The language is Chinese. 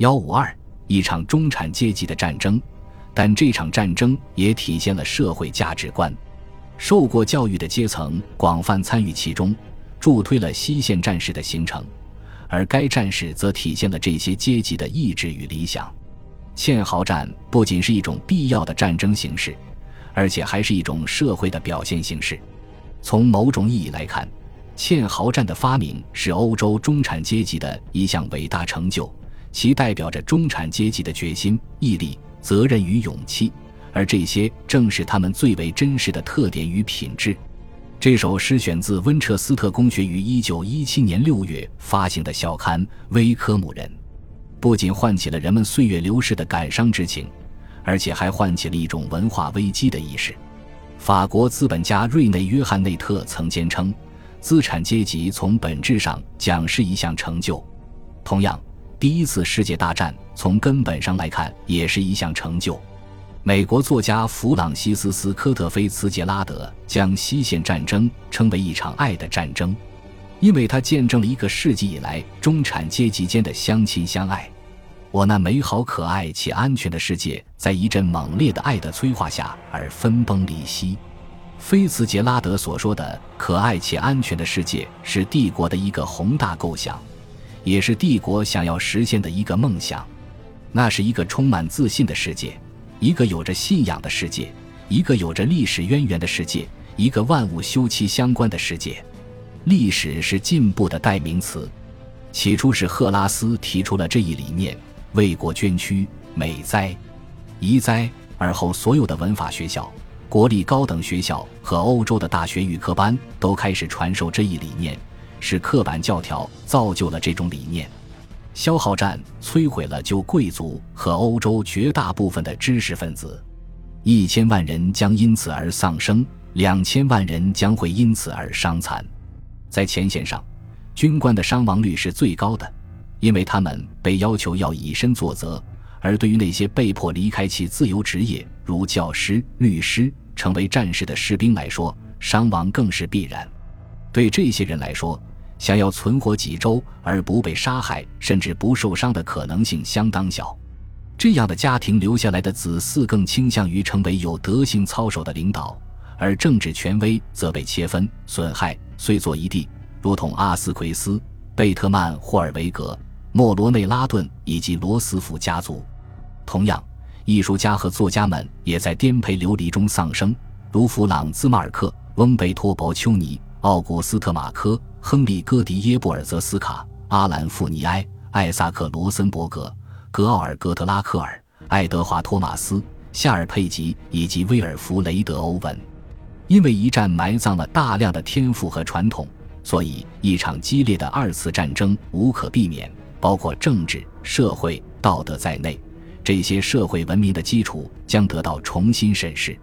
幺五二，一场中产阶级的战争，但这场战争也体现了社会价值观。受过教育的阶层广泛参与其中，助推了西线战士的形成，而该战士则体现了这些阶级的意志与理想。堑壕战不仅是一种必要的战争形式，而且还是一种社会的表现形式。从某种意义来看，堑壕战的发明是欧洲中产阶级的一项伟大成就，其代表着中产阶级的决心、毅力、责任与勇气。而这些正是他们最为真实的特点与品质。这首诗选自温彻斯特公学于一九一七年六月发行的校刊《威科姆人》，不仅唤起了人们岁月流逝的感伤之情，而且还唤起了一种文化危机的意识。法国资本家瑞内·约翰内特曾坚称：“资产阶级从本质上讲是一项成就。”同样，第一次世界大战从根本上来看也是一项成就。美国作家弗朗西斯·斯科特菲茨杰拉德将西线战争称为一场爱的战争，因为它见证了一个世纪以来中产阶级间的相亲相爱。我那美好、可爱且安全的世界，在一阵猛烈的爱的催化下而分崩离析。菲茨杰拉德所说的可爱且安全的世界，是帝国的一个宏大构想，也是帝国想要实现的一个梦想。那是一个充满自信的世界。一个有着信仰的世界，一个有着历史渊源的世界，一个万物休戚相关的世界。历史是进步的代名词。起初是赫拉斯提出了这一理念，为国捐躯，美哉，宜哉。而后所有的文法学校、国立高等学校和欧洲的大学预科班都开始传授这一理念，是刻板教条造就了这种理念。消耗战摧毁了旧贵族和欧洲绝大部分的知识分子，一千万人将因此而丧生，两千万人将会因此而伤残。在前线上，军官的伤亡率是最高的，因为他们被要求要以身作则；而对于那些被迫离开其自由职业，如教师、律师，成为战士的士兵来说，伤亡更是必然。对这些人来说，想要存活几周而不被杀害，甚至不受伤的可能性相当小。这样的家庭留下来的子嗣更倾向于成为有德行操守的领导，而政治权威则被切分、损害、碎作一地，如同阿斯奎斯、贝特曼、霍尔维格、莫罗内拉顿以及罗斯福家族。同样，艺术家和作家们也在颠沛流离中丧生，如弗朗兹·马尔克、翁贝托·博丘尼、奥古斯特·马科。亨利·戈迪耶·布尔泽斯卡、阿兰·富尼埃、艾萨克·罗森伯格、格奥尔·格特拉克尔、爱德华·托马斯、夏尔·佩吉以及威尔弗雷德·欧文，因为一战埋葬了大量的天赋和传统，所以一场激烈的二次战争无可避免，包括政治、社会、道德在内，这些社会文明的基础将得到重新审视。